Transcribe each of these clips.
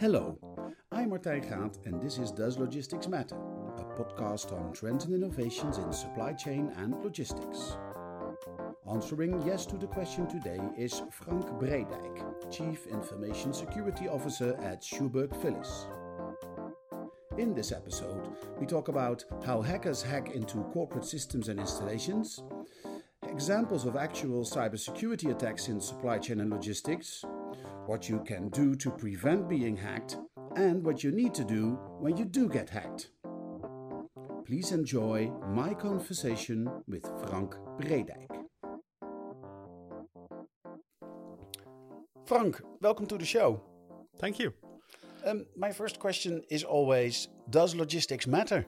Hello, I'm Martijn Gaat and this is Does Logistics Matter, a podcast on trends and innovations in supply chain and logistics. Answering yes to the question today is Frank Breedijk, Chief Information Security Officer at Schuberg Philis. In this episode, we talk about how hackers hack into corporate systems and installations, examples of actual cybersecurity attacks in supply chain and logistics, what you can do to prevent being hacked, and what you need to do when you do get hacked. Please enjoy my conversation with Frank Breedijk. Frank, welcome to the show. Thank you. Um, my first question is always Does logistics matter?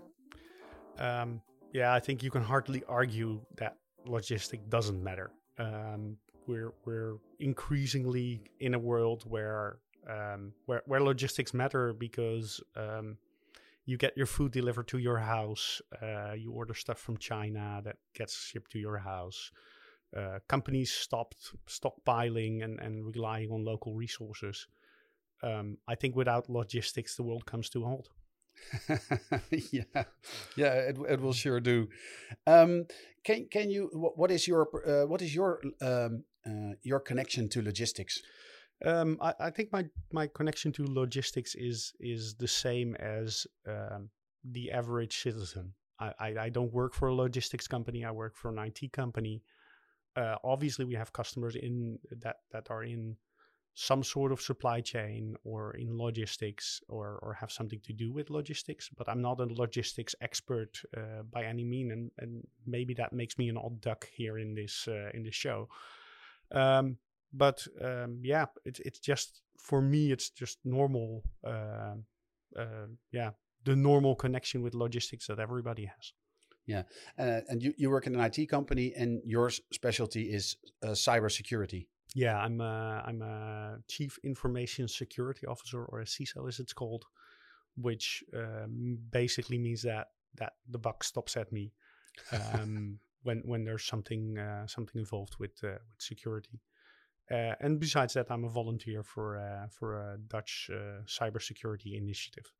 Um, yeah, I think you can hardly argue that logistics doesn't matter. Um, we're we're increasingly in a world where um, where where logistics matter because um, you get your food delivered to your house. Uh, you order stuff from China that gets shipped to your house. Uh, companies stopped stockpiling and, and relying on local resources. Um, I think without logistics, the world comes to a halt. yeah, yeah, it, it will sure do. Um, can can you what, what is your uh, what is your um, uh, your connection to logistics? Um, I, I, think my my connection to logistics is is the same as um, the average citizen. I, I, I don't work for a logistics company. I work for an IT company. Uh, obviously, we have customers in that that are in some sort of supply chain or in logistics or, or have something to do with logistics, but I'm not a logistics expert uh, by any mean, and, and maybe that makes me an odd duck here in this uh, in this show. Um, but um, yeah, it's it's just for me, it's just normal. Uh, uh yeah, the normal connection with logistics that everybody has. Yeah, uh, and you, you work in an IT company, and your specialty is uh, cybersecurity. Yeah, I'm a, I'm a chief information security officer, or a CISO as it's called, which um, basically means that that the buck stops at me um, when when there's something uh, something involved with uh, with security. Uh, and besides that, I'm a volunteer for uh, for a Dutch uh, cybersecurity initiative.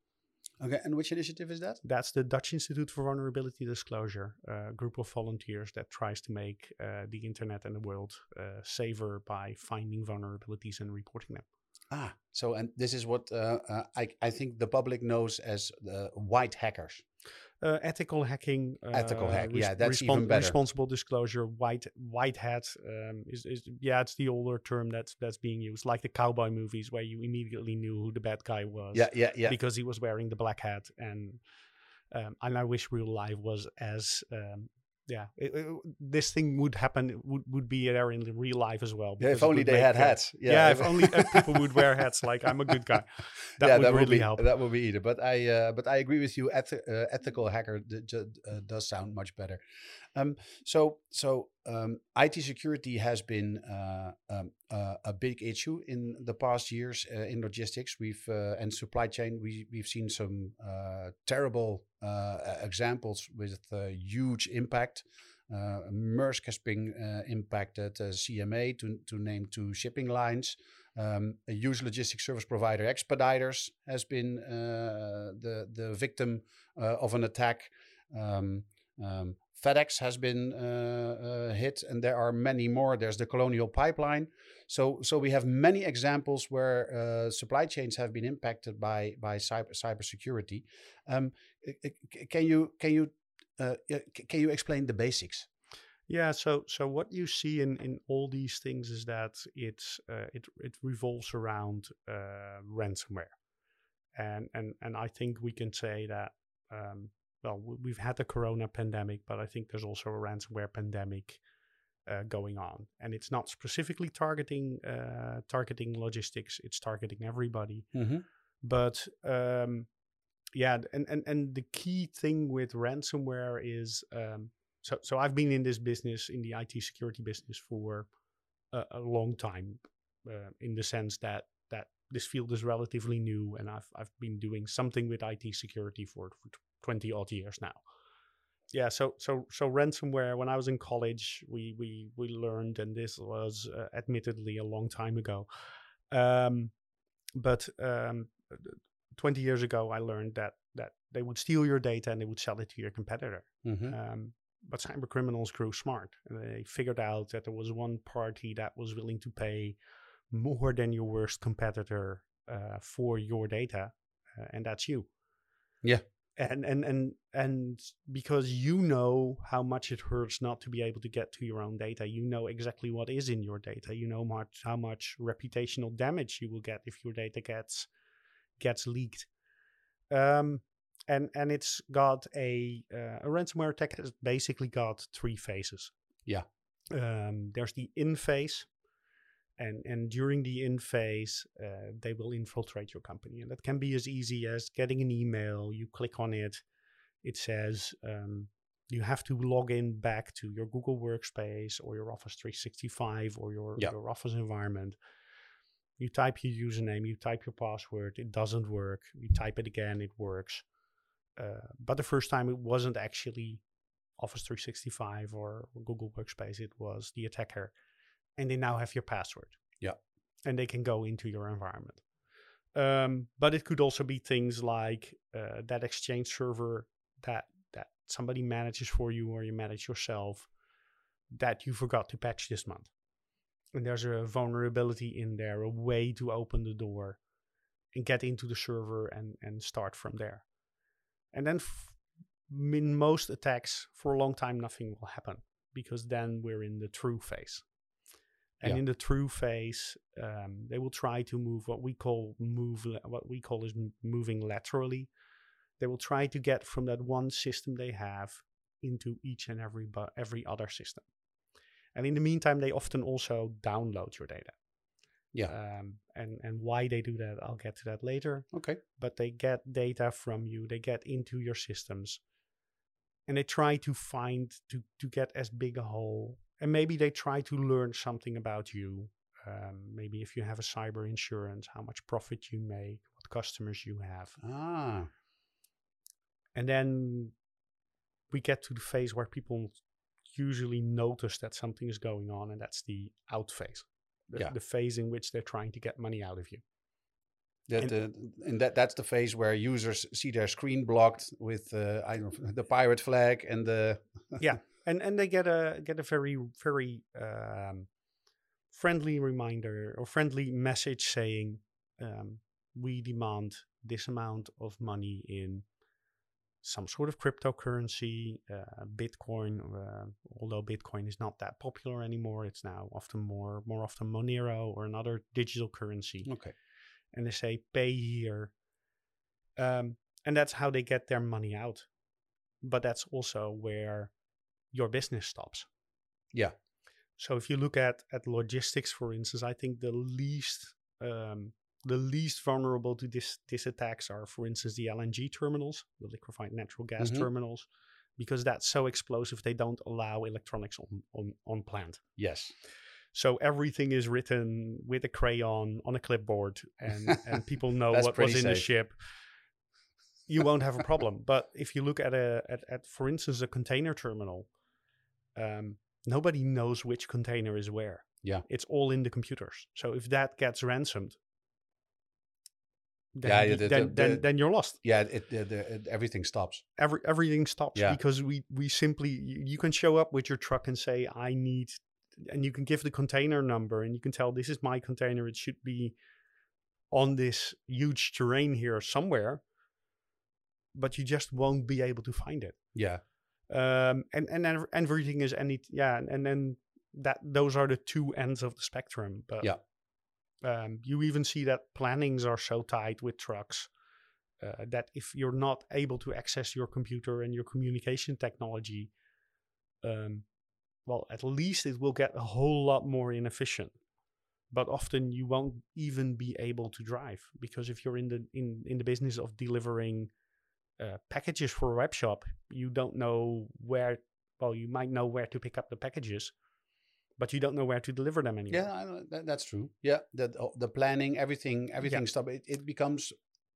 Okay, and which initiative is that? That's the Dutch Institute for Vulnerability Disclosure, a group of volunteers that tries to make uh, the internet and the world uh, safer by finding vulnerabilities and reporting them. Ah, so and this is what uh, uh I, I think the public knows as the white hackers. Uh, ethical hacking. ethical uh, hack, yeah, that's even better. Responsible disclosure, white white hat um, is, is yeah, it's the older term that's that's being used, like the cowboy movies where you immediately knew who the bad guy was. Yeah, yeah, yeah. Because he was wearing the black hat, and um, and I wish real life was as um, yeah, it, it, this thing would happen would, would be there in real life as well. Yeah, if only they had hats. Yeah, yeah if only uh, people would wear hats. Like I'm a good guy. That yeah, would that really would be, help. That would be either. But I uh, but I agree with you. Eth- uh, ethical hacker uh, does sound much better. Um, so so um, IT security has been uh, um, uh, a big issue in the past years uh, in logistics. We've uh, and supply chain. We we've seen some uh, terrible uh, examples with huge impact. Maersk has been impacted. CMA to to name two shipping lines. Um, a huge logistics service provider, Expeditors, has been the the victim of an attack. Um, um, FedEx has been uh, uh, hit, and there are many more. There's the Colonial Pipeline. So, so we have many examples where uh, supply chains have been impacted by by cyber cybersecurity. Um, can you can you uh, can you explain the basics? Yeah, so so what you see in, in all these things is that it's uh, it it revolves around uh, ransomware, and and and I think we can say that um, well, we've had the corona pandemic, but I think there's also a ransomware pandemic uh, going on, and it's not specifically targeting uh, targeting logistics; it's targeting everybody. Mm-hmm. But um, yeah, and, and and the key thing with ransomware is um, so so I've been in this business in the IT security business for a, a long time, uh, in the sense that that this field is relatively new, and I've I've been doing something with IT security for, for 20 odd years now. Yeah, so so so ransomware. When I was in college, we we we learned, and this was uh, admittedly a long time ago. Um, but um, 20 years ago, I learned that that they would steal your data and they would sell it to your competitor. Mhm. Um, but cyber criminals grew smart. And they figured out that there was one party that was willing to pay more than your worst competitor uh, for your data, uh, and that's you. Yeah. And and and and because you know how much it hurts not to be able to get to your own data, you know exactly what is in your data. You know much how much reputational damage you will get if your data gets gets leaked. Um, and and it's got a uh, a ransomware attack has basically got three phases. Yeah. Um, there's the in phase, and and during the in phase, uh, they will infiltrate your company, and that can be as easy as getting an email. You click on it, it says um, you have to log in back to your Google Workspace or your Office 365 or your Yeah. your Office environment. You type your username, you type your password, it doesn't work. You type it again, it works. Uh, but the first time it wasn't actually Office 365 or Google Workspace, it was the attacker. And they now have your password. Yeah. And they can go into your environment. Um, but it could also be things like uh, that Exchange server that that somebody manages for you or you manage yourself that you forgot to patch this month. And there's a vulnerability in there, a way to open the door and get into the server and, and start from there. And then f- in most attacks, for a long time, nothing will happen because then we're in the through phase. And Yeah. in the through phase, um, they will try to move what we call move, what we call is moving laterally. They will try to get from that one system they have into each and every bu- every other system. And in the meantime, they often also download your data. Yeah. Um, and and why they do that, I'll get to that later Okay. but they get data from you they get into your systems and they try to find to to get as big a hole and maybe they try to learn something about you um, maybe if you have a cyber insurance how much profit you make what customers you have Ah. and then we get to the phase where people usually notice that something is going on and that's the out phase the, Yeah. the phase in which they're trying to get money out of you That, And- uh, and that that's the phase where users see their screen blocked with uh, I don't know the pirate flag and the and and they get a get a very very um, friendly reminder or friendly message saying um, we demand this amount of money in some sort of cryptocurrency, uh, Bitcoin. Uh, although Bitcoin is not that popular anymore, it's now often more more often Monero or another digital currency okay. and they say pay here um, and that's how they get their money out but that's also where your business stops Yeah. so if you look at at logistics for instance i think the least um, the least vulnerable to this this attacks are for instance the lng terminals the liquefied natural gas Mhm. terminals because that's so explosive they don't allow electronics on on, on plant Yes. so everything is written with a crayon on a clipboard, and and people know what was in the ship. You won't have a problem. But if you look at a at, at for instance a container terminal, um, nobody knows which container is where. Yeah. it's all in the computers. So if that gets ransomed, then Yeah, the- the- then, the- then, the- then you're lost. Yeah. It, the, the, it, everything stops. Every everything stops Yeah. because we we simply you, you can show up with your truck and say I need, and you can give the container number and you can tell this is my container. It should be on this huge terrain here somewhere, but you just won't be able to find it. Yeah. Um, and and everything is any yeah, and, and then that those are the two ends of the spectrum. But Yeah. um, you even see that plannings are so tight with trucks uh, that if you're not able to access your computer and your communication technology, um, well, at least it will get a whole lot more inefficient. But often you won't even be able to drive because if you're in the in, in the business of delivering uh, packages for a web shop, you don't know where. Well, you might know where to pick up the packages, but you don't know where to deliver them anymore. Yeah. I that, that's true. Yeah. The the- planning, everything, everything stuff—it it becomes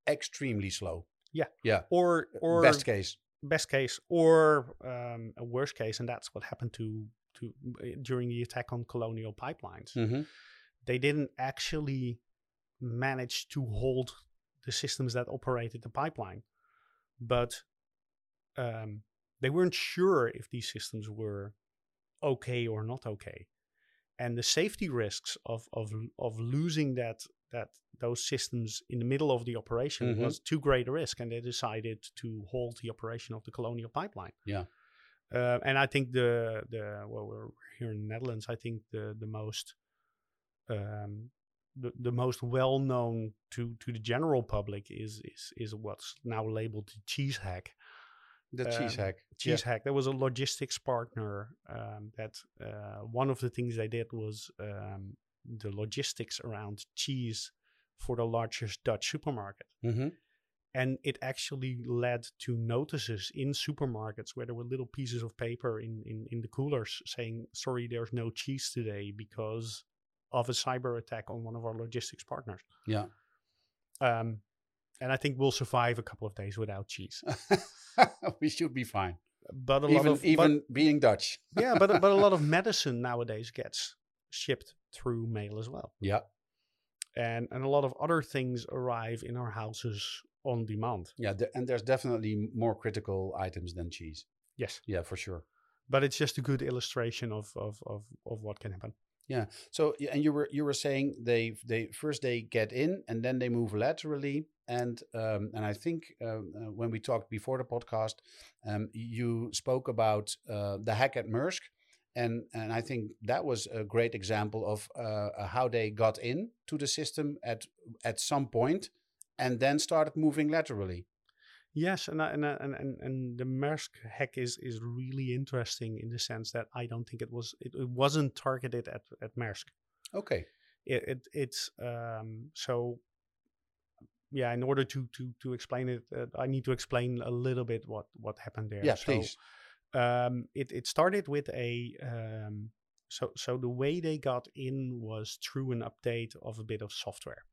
extremely slow. Yeah. Yeah. Or or Best case. best case or um, a worst case, and that's what happened to to uh, during the attack on Colonial Pipelines. Mm-hmm. They didn't actually manage to hold the systems that operated the pipeline, but um, they weren't sure if these systems were okay or not okay, and the safety risks of of of losing that that those systems in the middle of the operation Mhm. was too great a risk, and they decided to halt the operation of the colonial pipeline. Yeah. Uh, and I think the the well, we're here in the Netherlands. I think the the most um, the, the most well known to to the general public is is is what's now labeled the cheese hack. The cheese Um, hack. Cheese hack. There was a logistics partner um, that uh, one of the things they did was um, the logistics around cheese for the largest Dutch supermarket hmm and it actually led to notices in supermarkets where there were little pieces of paper in, in, in the coolers saying sorry there's no cheese today because of a cyber attack on one of our logistics partners Yeah. um, and i think we'll survive a couple of days without cheese we should be fine. but a lot Even of even being Dutch. yeah but, but a lot of medicine nowadays gets shipped through mail as well Yeah. and and a lot of other things arrive in our houses on demand Yeah. And there's definitely more critical items than cheese. yes Yeah, for sure. but it's just a good illustration of of of, of what can happen So and you were you were saying they they first they get in and then they move laterally and um, and I think um, uh, when we talked before the podcast, um, you spoke about uh, the hack at Maersk, and and I think that was a great example of uh, uh, how they got in to the system at at some point, and then started moving laterally. Yes, and and and and, the Maersk hack is is really interesting in the sense that I don't think it was it, it wasn't targeted at at Maersk. Okay. It, it it's um so yeah. In order to to to explain it, uh, I need to explain a little bit what what happened there. Yeah, So, please. um, it it started with a um, so so the way they got in was through an update of a bit of software,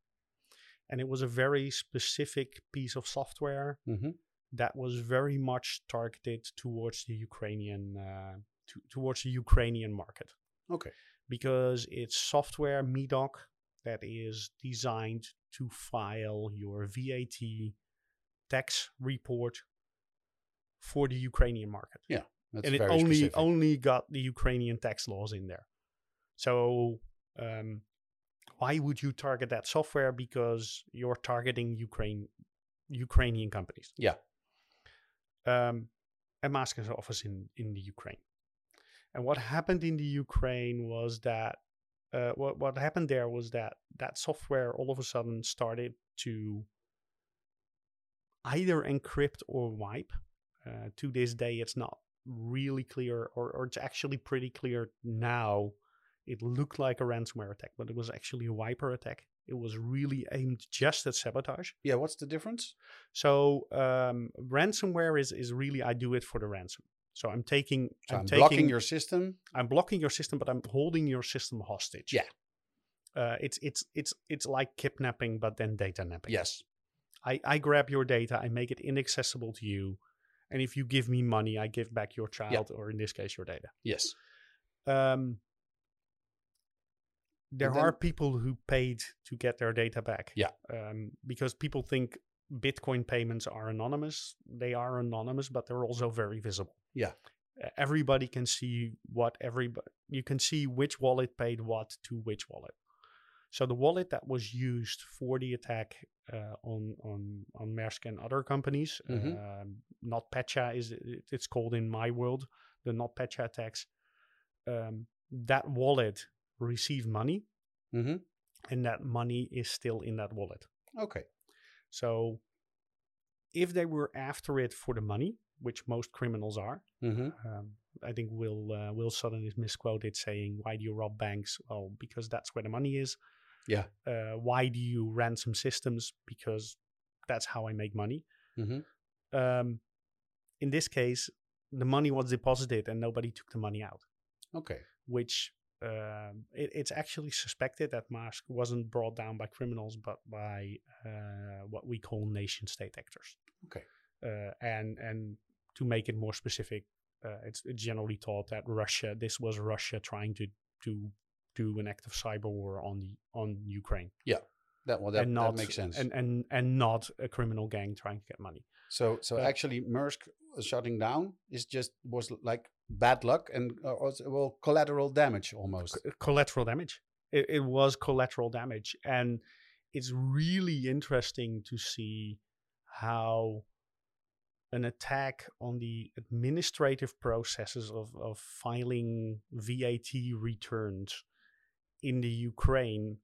and it was a very specific piece of software hmm that was very much targeted towards the Ukrainian uh, to, towards the Ukrainian market Okay. because it's software MEDOC that is designed to file your VAT tax report for the Ukrainian market That's and it only specific. only got the Ukrainian tax laws in there. So um, why would you target that software? Because you're targeting Ukraine Ukrainian companies. Yeah. Um, and Maersk has an office in in the Ukraine. And what happened in the Ukraine was that uh, what what happened there was that that software all of a sudden started to either encrypt or wipe. Uh, to this day, it's not really clear, or, or it's actually pretty clear now. It looked like a ransomware attack, but it was actually a wiper attack. It was really aimed just at sabotage. Yeah. What's the difference? So um, ransomware is is really I do it for the ransom. So I'm taking So I'm, taking, blocking your system. I'm blocking your system, but I'm holding your system hostage. Yeah. Uh, it's it's it's it's like kidnapping, but then data napping. Yes. I, I grab your data, I make it inaccessible to you, and if you give me money, I give back your child, or in this case, your data. Yes. Um, there then- are people who paid to get their data back. Yeah. Um, because people think Bitcoin payments are anonymous. They are anonymous, but they're also very visible. Yeah. Uh, Everybody can see what everybody. You can see which wallet paid what to which wallet. So the wallet that was used for the attack uh, on on on Maersk and other companies, Mhm. um, NotPetya is it- it's called in my world, the NotPetya attacks. Um, that wallet received money, hmm and that money is still in that wallet. Okay. So if they were after it for the money, which most criminals are, hmm um, I think Will uh, Will Sutton is misquoted saying, "Why do you rob banks? Well, because that's where the money is. Yeah. Uh, why do you ransom systems? Because that's how I make money. hmm Um, in this case, the money was deposited and nobody took the money out, Okay. which um, it, it's actually suspected that Maersk wasn't brought down by criminals, but by uh, what we call nation state actors. Okay. Uh, and and to make it more specific, uh, it's, generally thought that Russia, this was Russia trying to to do an act of cyber war on the on Ukraine. Yeah. That well, that, and not that makes sense. and, and and not a criminal gang trying to get money. so, so uh, actually, Maersk shutting down is just was like bad luck and uh, well, collateral damage almost. Collateral damage. It, it was collateral damage, and it's really interesting to see how an attack on the administrative processes of, of filing VAT returns in the Ukraine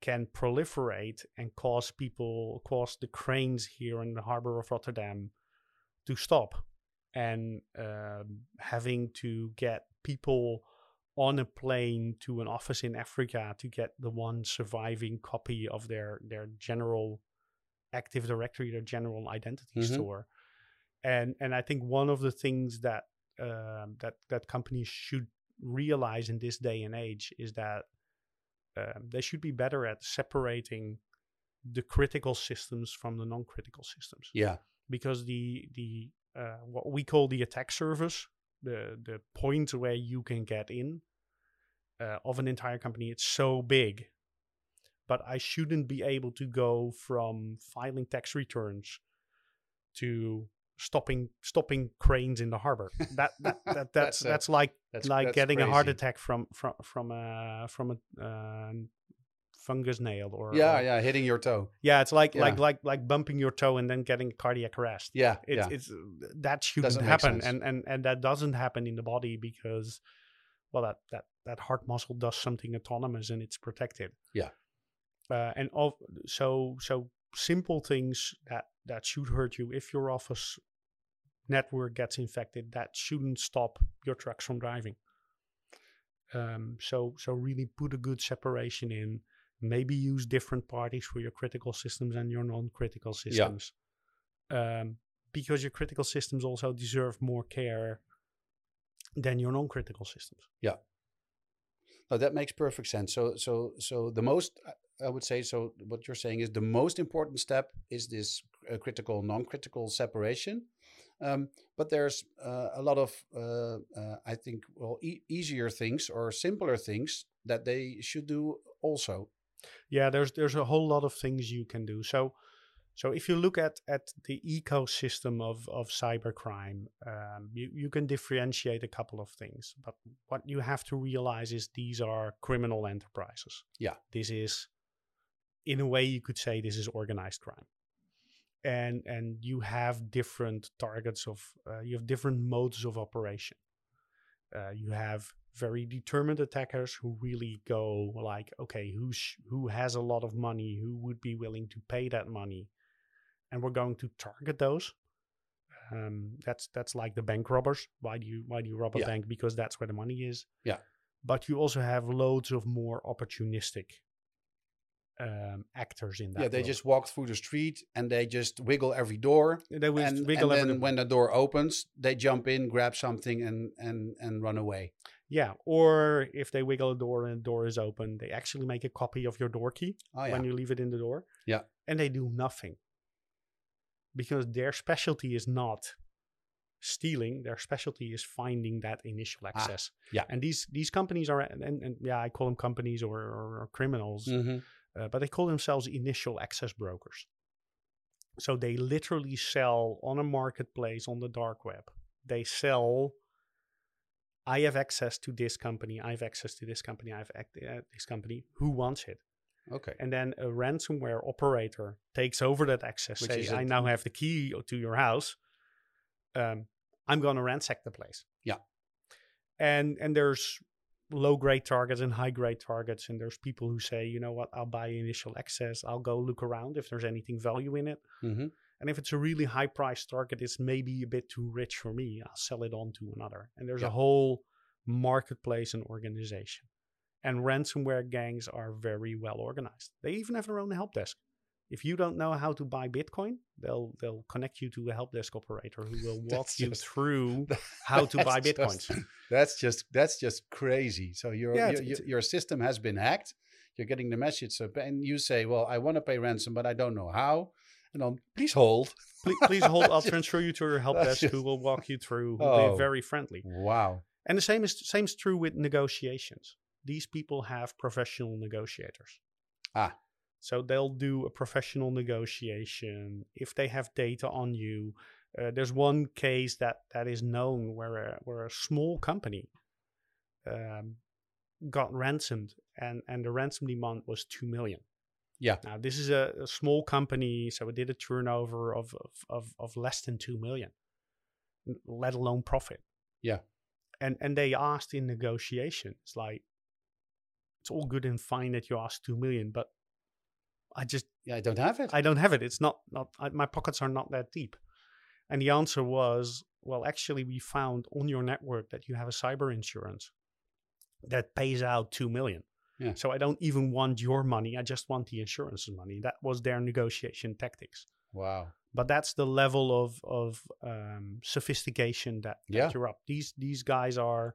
can proliferate and cause people, cause the cranes here in the harbor of Rotterdam to stop and um, having to get people on a plane to an office in Africa to get the one surviving copy of their their general Active Directory, their general identity Mhm. store. And and I think one of the things that um, that that companies should realize in this day and age is that um, they should be better at separating the critical systems from the non-critical systems Yeah, because the the uh, what we call the attack surface, the the point where you can get in uh, of an entire company, it's so big. But I shouldn't be able to go from filing tax returns to stopping stopping cranes in the harbor. That that, that that's That's, uh, that's like that's like that's getting a heart attack from from from a from a uh, fungus nail or Yeah, or- yeah, hitting your toe. yeah. It's like like Yeah. like like bumping your toe and then getting cardiac arrest Yeah, it's yeah. it's that shouldn't happen and and and that doesn't happen in the body because well that that that heart muscle does something autonomous and it's protected Yeah. uh, and of so so simple things that that should hurt you if your office network gets infected that shouldn't stop your trucks from driving um so so really put a good separation in maybe use different parties for your critical systems and your non-critical systems um, because your critical systems also deserve more care than your non-critical systems Yeah. No, that makes perfect sense. So, so, so the most I- I would say. So, what you're saying is the most important step is this uh, critical, non-critical separation. Um, but there's uh, a lot of, uh, uh, I think, well, e- easier things or simpler things that they should do also. Yeah there's there's a whole lot of things you can do. So so if you look at at the ecosystem of of cybercrime um, you, you can differentiate a couple of things but what you have to realize is these are criminal enterprises. Yeah. this is in a way you could say this is organized crime. And and you have different targets of uh, you have different modes of operation. Uh, you have very determined attackers who really go like okay who sh- who has a lot of money who would be willing to pay that money and we're going to target those um, that's that's like the bank robbers why do you why do you rob a Yeah. bank because that's where the money is Yeah. but you also have loads of more opportunistic um, actors in that yeah, they world. just walk through the street and they just wiggle every door. and, wiggle and every- then when the door opens, they jump in, grab something, and and and run away. Yeah or if they wiggle a door and the door is open they actually make a copy of your door key Oh yeah, when you leave it in the door. Yeah. And they do nothing. Because their specialty is not stealing, their specialty is finding that initial access. Ah, yeah. And these these companies are and, and, yeah, I call them companies or, or, or criminals, Mhm. uh, but they call themselves initial access brokers. So they literally sell on a marketplace on the dark web. They sell I have access to this company. I have access to this company. I have uh, this company. Who wants it? okay. and then a ransomware operator takes over that access. Which say, I now have the key to your house. Um, I'm going to ransack the place. Yeah. And and there's low grade targets and high grade targets, and there's people who say, you know what, I'll buy initial access. I'll go look around if there's anything value in it. hmm And if it's a really high price target, it's maybe a bit too rich for me. I'll sell it on to another. And there's Yeah. a whole marketplace and organization. And ransomware gangs are very well organized. They even have their own help desk. If you don't know how to buy Bitcoin, they'll they'll connect you to a help desk operator who will walk you just- through how to buy bitcoins. just- that's just that's just crazy. So your Yeah, your, your, it's- your system has been hacked. You're getting the message, so, and you say, "Well, I want to pay ransom, but I don't know how." And then please hold. please, please hold. I'll transfer you to your help desk, who will walk you through. Who Oh. be very friendly. Wow. And the same is same is true with negotiations. These people have professional negotiators. Ah. So they'll do a professional negotiation if they have data on you. Uh, there's one case that that is known where a, where a small company um, got ransomed, and and the ransom demand was two million. Yeah. Now this is a, a small company, so we did a turnover of, of of of less than two million, let alone profit. Yeah. And and they asked in negotiations like, it's all good and fine that you asked two million, but I just Yeah, I don't have it. I don't have it. It's not not I, my pockets are not that deep. And the answer was, well, actually, we found on your network that you have a cyber insurance that pays out two million. Yeah. So I don't even want your money. I just want the insurance money. That was their negotiation tactics. wow. But that's the level of of um, sophistication that, that Yeah. you're up. These these guys are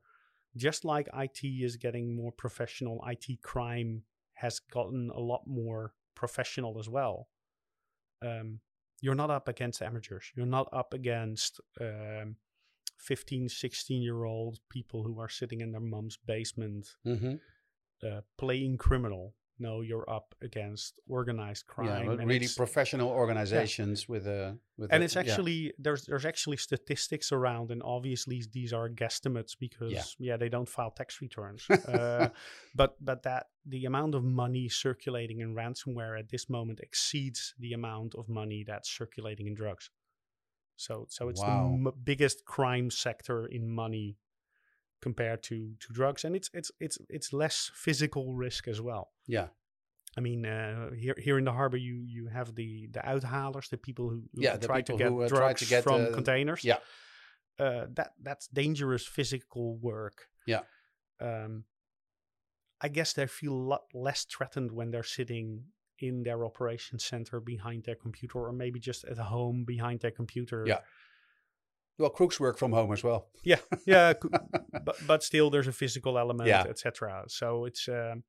just like IT is getting more professional. IT crime has gotten a lot more professional as well. Um, you're not up against amateurs. You're not up against um, 15, 16 year old people who are sitting in their mom's basement hmm uh, playing criminal. No, you're up against organized crime. Yeah, really professional organizations with a with and a- it's yeah. actually there's there's actually statistics around and obviously these are guesstimates because yeah, they don't file tax returns uh, but but that the amount of money circulating in ransomware at this moment exceeds the amount of money that's circulating in drugs so so it's Wow. the m- biggest crime sector in money compared to to drugs and it's it's it's it's less physical risk as well yeah I mean, uh, here here in the harbor, you you have the the uithalers, the people who, who Yeah, try to people get who, uh, try drugs to get, from uh, containers. yeah. uh, that that's dangerous physical work. Yeah. Um, I guess they feel a lot less threatened when they're sitting in their operation center behind their computer, or maybe just at home behind their computer. Yeah. Well crooks work from home as well yeah, yeah. but but still, there's a physical element, Yeah. etc. So it's um,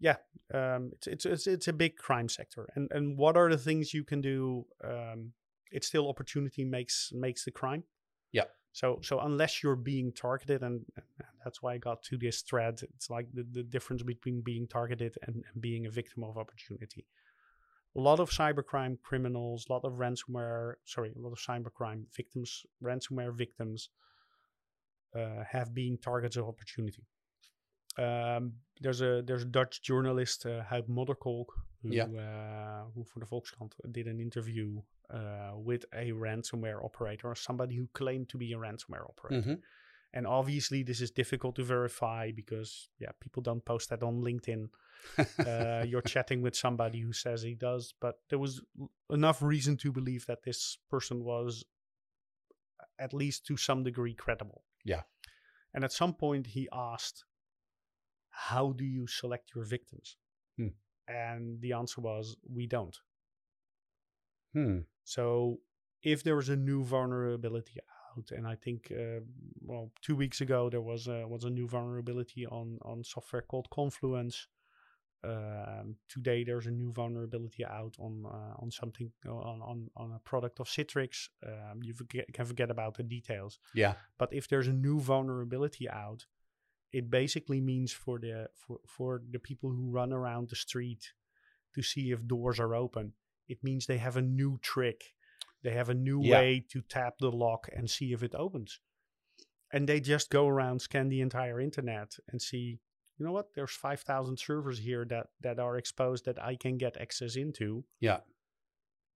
yeah, um, it's, it's it's it's a big crime sector. And and what are the things you can do? Um, it's still opportunity makes makes the crime. Yeah. So so unless you're being targeted, and, and that's why I got to this thread. It's like the, the difference between being targeted and, and being a victim of opportunity. A lot of cybercrime criminals, a lot of ransomware, sorry, a lot of cybercrime victims, ransomware victims, uh, have been targets of opportunity. Um, there's a there's a Dutch journalist, uh, Huib Modderkolk, who Yeah. uh, who for the Volkskrant did an interview uh, with a ransomware operator, or somebody who claimed to be a ransomware operator. Mhm. And obviously, this is difficult to verify because yeah, people don't post that on LinkedIn. Uh, you're chatting with somebody who says he does, but there was enough reason to believe that this person was at least to some degree credible. Yeah. And at some point, he asked, "How do you select your victims?" Hmm. And the answer was, "We don't." Hmm. So if there was a new vulnerability out, and I think uh, well, two weeks ago there was a, was a new vulnerability on on software called Confluence. Um, today there's a new vulnerability out on uh, on something on, on on a product of Citrix. Um, you forget, can forget about the details, Yeah. but if there's a new vulnerability out, it basically means for the for for the people who run around the street to see if doors are open. It means they have a new trick. They have a new Yeah. way to tap the lock and see if it opens. And they just go around, scan the entire internet, and see. You know what? There's five thousand servers here that that are exposed that I can get access into Yeah.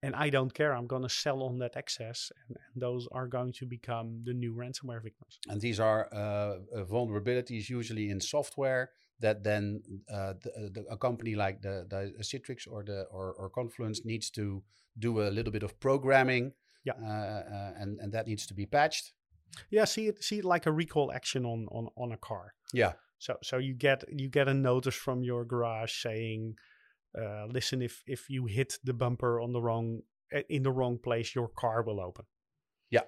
and I don't care. I'm going to sell on that access, and, and those are going to become the new ransomware victims. And these are uh, uh, vulnerabilities usually in software that then uh, the, uh, the, a company like the, the Citrix or the or, or Confluence needs to do a little bit of programming. Yeah. Uh, uh, and and that needs to be patched. Yeah, see it see it like a recall action on on on a car. Yeah. So so you get you get a notice from your garage saying, uh, "Listen, if if you hit the bumper on the wrong uh, in the wrong place, your car will open." Yeah.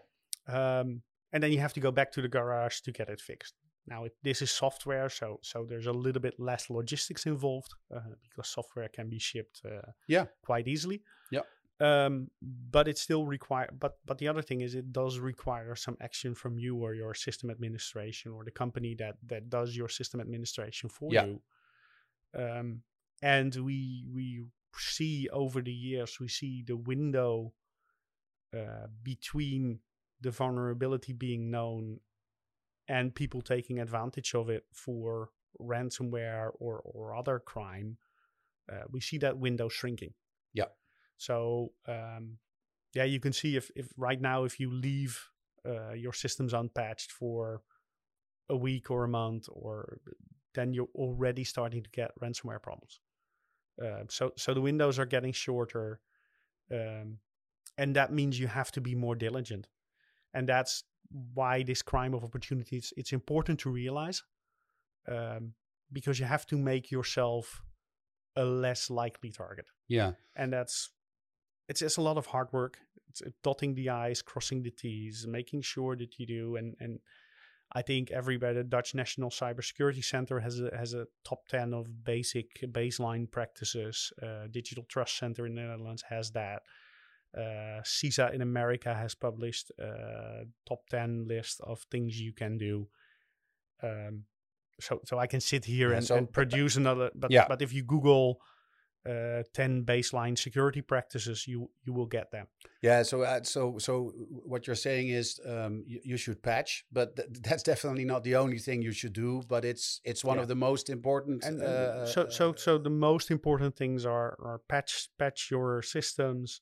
Um, and then you have to go back to the garage to get it fixed. Now it, this is software, so so there's a little bit less logistics involved uh, because software can be shipped uh, Yeah. quite easily. Yeah. Um, but it still require. But but the other thing is, it does require some action from you or your system administration or the company that that does your system administration for Yeah. you. Um, and we we see over the years, we see the window uh, between the vulnerability being known and people taking advantage of it for ransomware or, or other crime, uh, we see that window shrinking. Yeah. So um, yeah, you can see if, if right now if you leave uh, your systems unpatched for a week or a month, or then you're already starting to get ransomware problems. Uh, so so the windows are getting shorter, um, and that means you have to be more diligent, and that's why this crime of opportunity it's, it's important to realize um, because you have to make yourself a less likely target. Yeah, and that's it's just a lot of hard work. It's dotting the i's, crossing the t's, making sure that you do, and and I think everybody, the Dutch National Cybersecurity Center has a has a top ten of basic baseline practices. Uh, Digital Trust Center in the Netherlands has that. Uh, CISA in America has published a uh, top ten list of things you can do. Um, so so I can sit here yeah, and, so, and produce another. But yeah. but if you Google uh, 10 baseline security practices you you will get them yeah so uh, so so what you're saying is um, you, you, should patch but th that's definitely not the only thing you should do but it's it's one yeah. of the most important and, uh, so so so the most important things are are patch patch your systems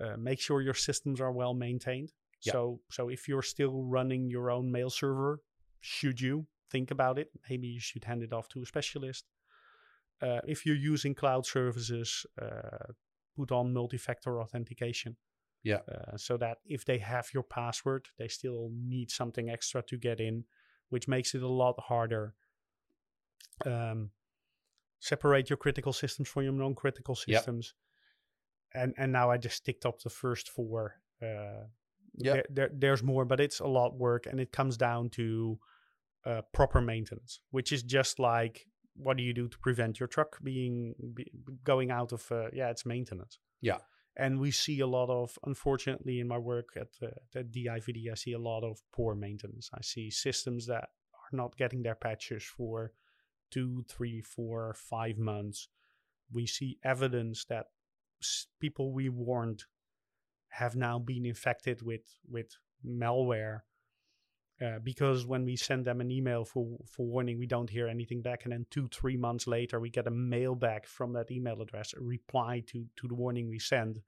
uh, make sure your systems are well maintained yeah. so so if you're still running your own mail server should you think about it maybe you should hand it off to a specialist uh, if you're using cloud services, uh, put on multi-factor authentication. Yeah. Uh, so that if they have your password, they still need something extra to get in, which makes it a lot harder. Um, separate your critical systems from your non-critical systems. Yep. And and now I just ticked up the first four. Uh, yeah. There, there, there's more, but it's a lot work, and it comes down to uh, proper maintenance, which is just like what do you do to prevent your truck being be, going out of uh, yeah it's maintenance yeah and we see a lot of unfortunately in my work at uh, at DIVD I see a lot of poor maintenance I see systems that are not getting their patches for two three four five months we see evidence that people we warned have now been infected with with malware uh, because when we send them an email for for warning, we don't hear anything back, and then two three months later, we get a mail back from that email address, a reply to to the warning we send.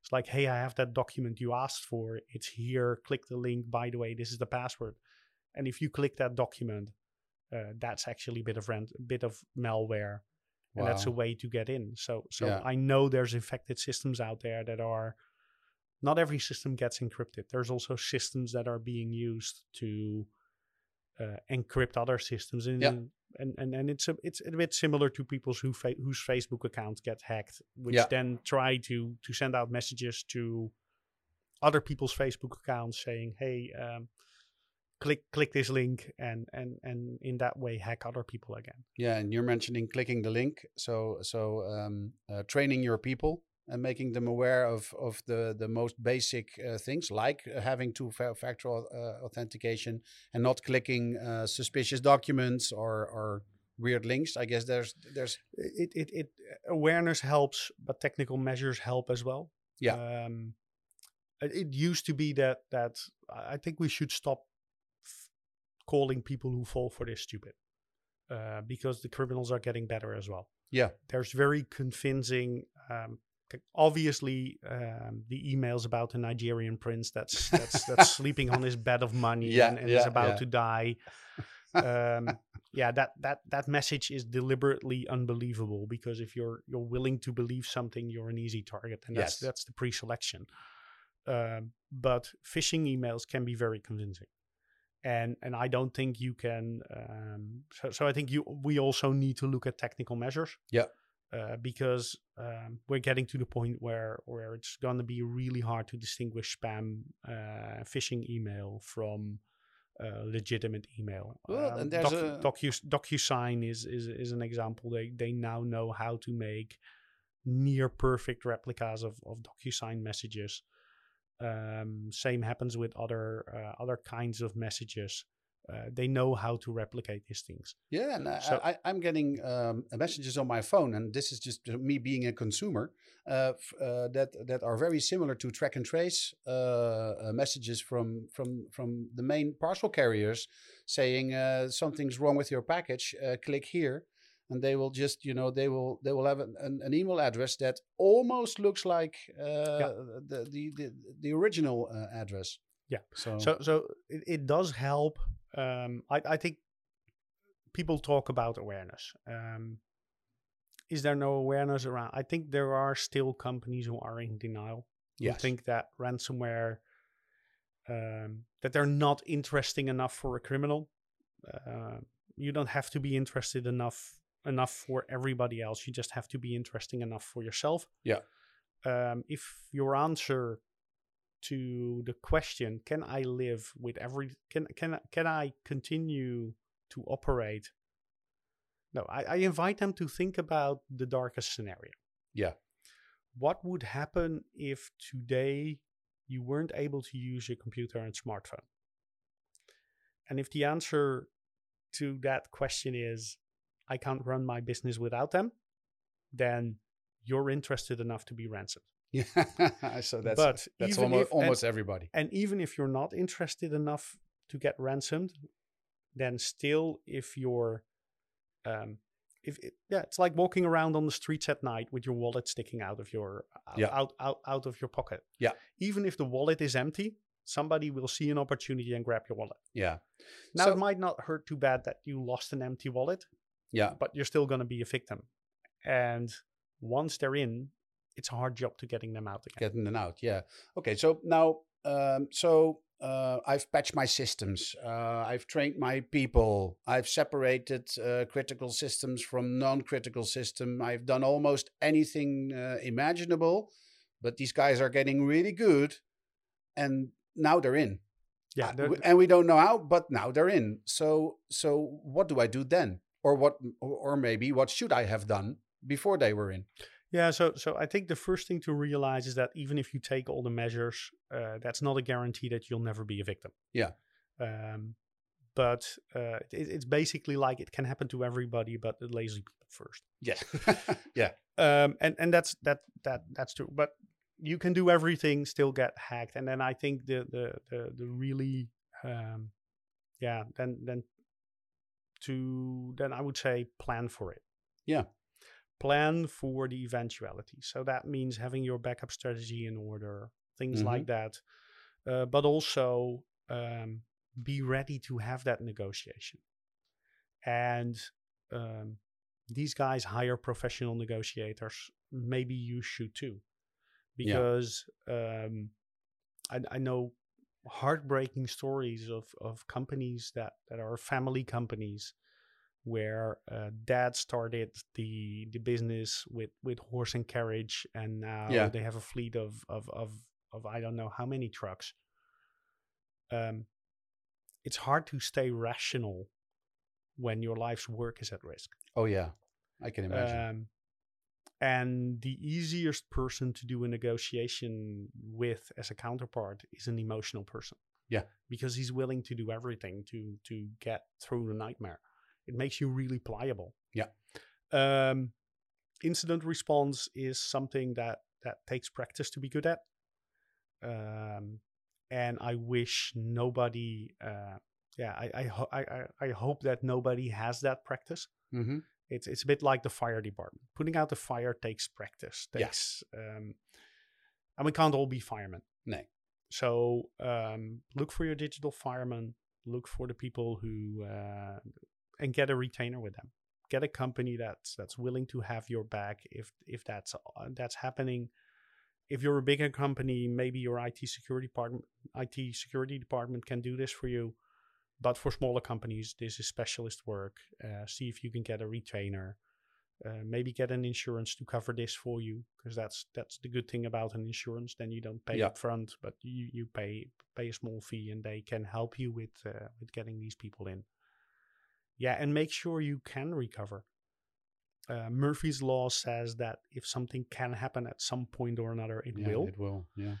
It's like, hey, I have that document you asked for. It's here. Click the link. By the way, this is the password. And if you click that document, uh, that's actually a bit of rent, a bit of malware, wow. and that's a way to get in. So so yeah. I know there's infected systems out there that are not every system gets encrypted. There's also systems that are being used to uh, encrypt other systems, and, yeah. and and and it's a it's a bit similar to people's who fa- whose Facebook accounts get hacked, which yeah. then try to to send out messages to other people's Facebook accounts saying, "Hey, um, click click this link," and and and in that way hack other people again. Yeah, and you're mentioning clicking the link, so so um, uh, training your people and making them aware of of the the most basic uh, things like uh, having two factor uh, authentication and not clicking uh, suspicious documents or or weird links. I guess there's there's it, it it awareness helps but technical measures help as well. Yeah. Um, it, it used to be that that i think we should stop calling people who fall for this stupid uh, because the criminals are getting better as well yeah there's very convincing um, obviously um, the emails about the Nigerian prince that's that's that's sleeping on his bed of money yeah, and, and yeah, is about yeah. to die. Um, yeah, that that that message is deliberately unbelievable because if you're you're willing to believe something, you're an easy target, and that's yes. that's the pre-selection. Um, but phishing emails can be very convincing, and and I don't think you can. Um, so so I think you we also need to look at technical measures. Yeah uh, because um, we're getting to the point where where it's going to be really hard to distinguish spam uh, phishing email from uh, legitimate email. Well, um, and there's Docu, a... Docu, DocuSign is, is is an example. They they now know how to make near perfect replicas of, of DocuSign messages. Um, same happens with other uh, other kinds of messages. uh, they know how to replicate these things. Yeah, and I- So- I, I'm getting um, messages on my phone, and this is just me being a consumer uh, uh, that that are very similar to track and trace uh, uh, messages from from from the main parcel carriers saying uh, something's wrong with your package. Uh, click here, and they will just you know they will they will have an, an, an email address that almost looks like uh, the, the the the original uh, address. Yeah. So, So so it, it does help. Um, I I think people talk about awareness. Um, is there no awareness around? I think there are still companies who are in denial. Who yes. think that ransomware um, that they're not interesting enough for a criminal. Uh, you don't have to be interested enough enough for everybody else. You just have to be interesting enough for yourself. Yeah. Um, if your answer to the question, "Can I live with every? Can can can I continue to operate?" No, I, I invite them to think about the darkest scenario. Yeah. What would happen if today you weren't able to use your computer and smartphone? And if the answer to that question is, I can't run my business without them, then you're interested enough to be ransomed. Yeah. so that's But that's almost, if- and- almost everybody. And even if you're not interested enough to get ransomed, then still, if you're, um, if it, yeah, it's like walking around on the streets at night with your wallet sticking out of your out, Yeah. out, out out of your pocket. Yeah. Even if the wallet is empty, somebody will see an opportunity and grab your wallet. Yeah. Now So- it might not hurt too bad that you lost an empty wallet, Yeah. but you're still going to be a victim. And once they're in, it's a hard job to getting them out again. Getting them out. Yeah. Okay. So now, um, so uh, I've patched my systems. Uh, I've trained my people. I've separated uh, critical systems from non-critical system. I've done almost anything uh, imaginable, but these guys are getting really good, and now they're in. Yeah, Uh, the- w- and we don't know how, but now they're in. So, so what do I do then? Or what? Or, maybe what should I have done before they were in? Yeah, so so I think the first thing to realize is that even if you take all the measures, uh, that's not a guarantee that you'll never be a victim. Yeah. Um, but uh, it, it's basically like it can happen to everybody, but the lazy people first. Yeah. yeah. Um, and and that's that that that's true. But you can do everything, still get hacked, and then I think the the the, the really um, yeah then then to then I would say plan for it. Yeah. Plan for the eventuality. So that means having your backup strategy in order, things like that. Uh, but also um, be ready to have that negotiation. And um, these guys hire professional negotiators. Maybe you should too, Yeah. because um, I, I know heartbreaking stories of, of companies that, that are family companies where uh, dad started the the business with, with horse and carriage and now Yeah. they have a fleet of, of, of, of I don't know how many trucks. Um, it's hard to stay rational when your life's work is at risk. Oh yeah, I can imagine. Um, and the easiest person to do a negotiation with as a counterpart is an emotional person. Yeah. Because he's willing to do everything to to get through the nightmare. It makes you really pliable. Yeah. Um, incident response is something that that takes practice to be good at. Um, and I wish nobody. Uh, yeah, I I, ho- I I hope that nobody has that practice hmm it's it's a bit like the fire department. Putting out the fire takes practice. Yeah. Takes um, and we can't all be firemen. Nee. So um, look for your digital firemen. Look for the people who uh, and get a retainer with them. Get a company that's that's willing to have your back if if that's uh, that's happening. If you're a bigger company, maybe your IT security department IT security department can do this for you. But for smaller companies, this is specialist work. Uh, see if you can get a retainer. Uh, maybe get an insurance to cover this for you, because that's that's the good thing about an insurance. Then you don't pay Yeah. up front, but you, you pay pay a small fee, and they can help you with uh, with getting these people in. Yeah, and make sure you can recover. Uh, Murphy's law says that if something can happen at some point or another, it yeah, will. It will. Yeah.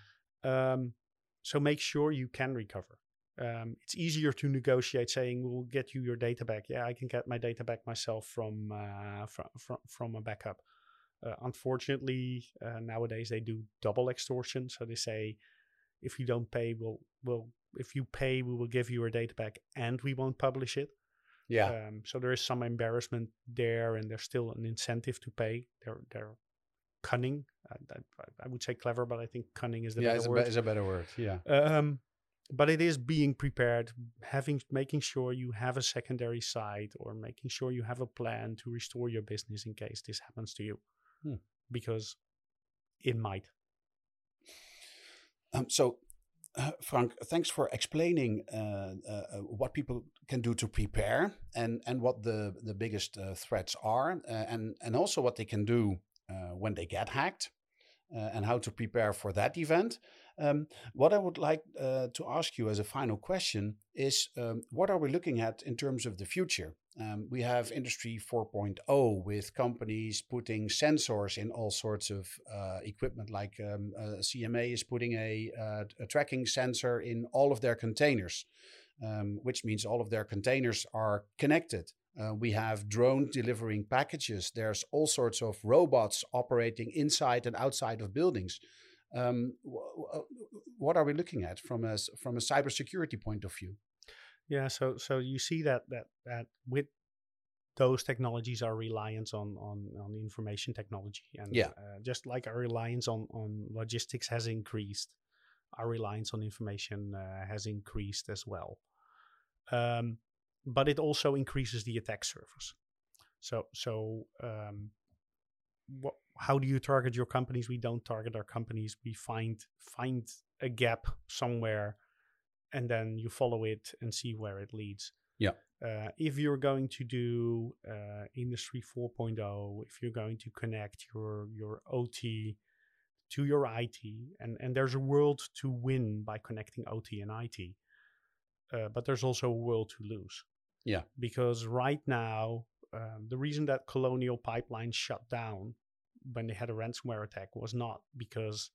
Um, so make sure you can recover. Um, it's easier to negotiate saying we'll get you your data back yeah i can get my data back myself from uh, from, from from a backup uh, unfortunately uh, nowadays they do double extortion so they say if you don't pay we'll we'll if you pay we will give you your data back and we won't publish it Yeah. um, so there is some embarrassment there and there's still an incentive to pay they're they're cunning I, I, I would say clever but i think cunning is the yeah, better a, word is a better word. Yeah. um, but it is being prepared, having making sure you have a secondary site or making sure you have a plan to restore your business in case this happens to you, Hmm. because it might. Um, so, uh, Frank, thanks for explaining uh, uh, uh, what people can do to prepare and, and what the, the biggest uh, threats are, uh, and, and also what they can do uh, when they get hacked. Uh, and how to prepare for that event. Um, what I would like uh, to ask you as a final question is um, what are we looking at in terms of the future? Um, we have Industry 4.0 with companies putting sensors in all sorts of uh, equipment, like um, uh, CMA is putting a, uh, a tracking sensor in all of their containers, um, which means all of their containers are connected. Uh, we have drone delivering packages. There's all sorts of robots operating inside and outside of buildings. Um, wh- wh- what are we looking at from a from a cybersecurity point of view? Yeah, so so you see that that that with those technologies, our reliance on on on information technology, and Yeah. uh, just like our reliance on on logistics has increased, our reliance on information uh, has increased as well. Um, but it also increases the attack surface. So so um, what, how do you target your companies? We don't target our companies. We find find a gap somewhere, and then you follow it and see where it leads. Yeah. Uh, if you're going to do uh, Industry 4.0, if you're going to connect your your OT to your IT, and and there's a world to win by connecting OT and IT, uh, but there's also a world to lose. Yeah. Because right now, um, the reason that Colonial Pipeline shut down when they had a ransomware attack was not because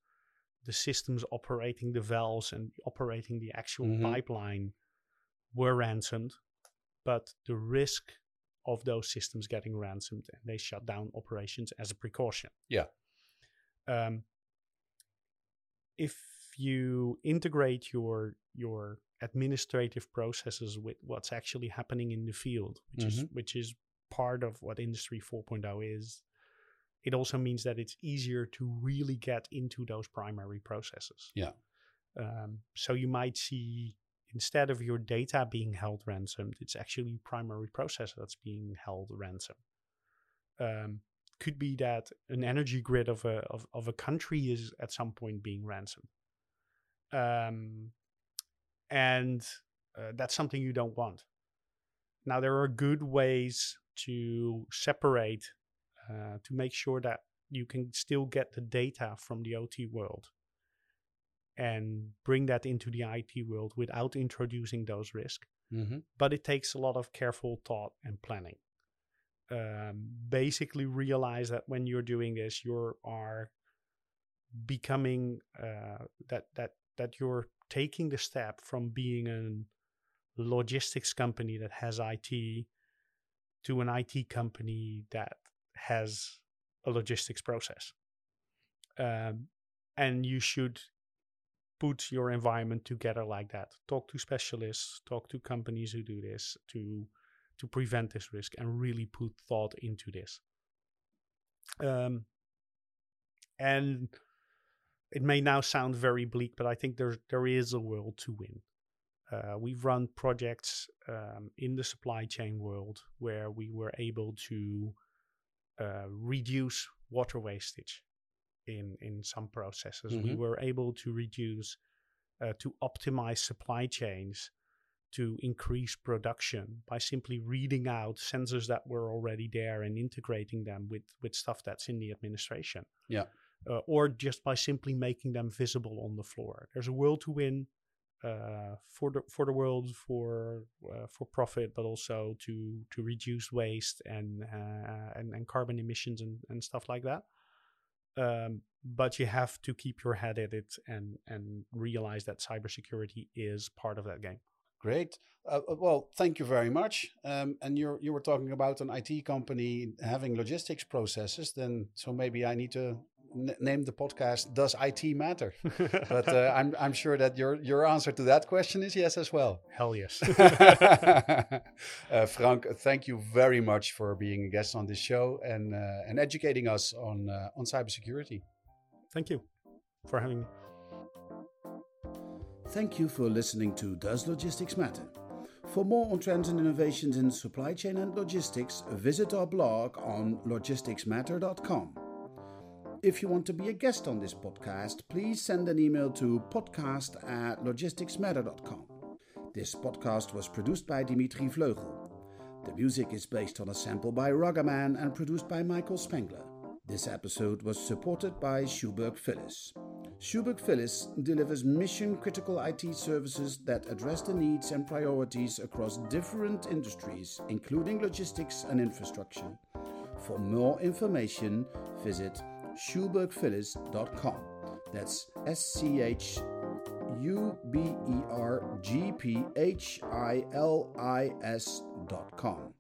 the systems operating the valves and operating the actual Mhm. pipeline were ransomed, but the risk of those systems getting ransomed and they shut down operations as a precaution. Yeah. Um, if you integrate your your administrative processes with what's actually happening in the field, which is Mhm. which is part of what Industry 4.0 is, it also means that it's easier to really get into those primary processes. Yeah. Um, so you might see instead of your data being held ransomed, it's actually primary process that's being held ransom. Um, could be that an energy grid of a of, of a country is at some point being ransomed. Um, and uh, that's something you don't want. Now there are good ways to separate uh, to make sure that you can still get the data from the OT world and bring that into the IT world without introducing those risks. Mm-hmm. But it takes a lot of careful thought and planning. Um, basically, realize that when you're doing this, you are becoming uh, that that that you're taking the step from being a logistics company that has IT to an IT company that has a logistics process. Um, and you should put your environment together like that. Talk to specialists, talk to companies who do this to to prevent this risk and really put thought into this. Um, and it may now sound very bleak, but I think there there is a world to win. Uh, we've run projects um, in the supply chain world where we were able to uh, reduce water wastage in in some processes. We Mhm. were able to reduce uh, to optimize supply chains to increase production by simply reading out sensors that were already there and integrating them with with stuff that's in the administration. Yeah. Uh, or just by simply making them visible on the floor. There's a world to win uh, for the for the world for uh, for profit, but also to to reduce waste and uh, and, and carbon emissions and, and stuff like that. Um, but you have to keep your head at it and and realize that cybersecurity is part of that game. Great. Uh, uh well, thank you very much. Um, and you you were talking about an IT company having logistics processes. Then so maybe I need to name the podcast "Does IT Matter?" but uh, I'm I'm sure that your your answer to that question is yes as well. Hell yes. uh, Frank, thank you very much for being a guest on this show and uh, and educating us on uh, on cybersecurity. Thank you for having me. Thank you for listening to Does Logistics Matter? For more on trends and innovations in supply chain and logistics, visit our blog on logisticsmatter.com. If you want to be a guest on this podcast, please send an email to podcast at logisticsmatter.com. This podcast was produced by Dimitri Vleugel. The music is based on a sample by Ruggerman and produced by Michael Spengler. This episode was supported by Schuberg Philis. Schuberg Philis delivers mission critical IT services that address the needs and priorities across different industries, including logistics and infrastructure. For more information, visit schubergphilis.com. That's S C H U B E R G P H I L I S.com.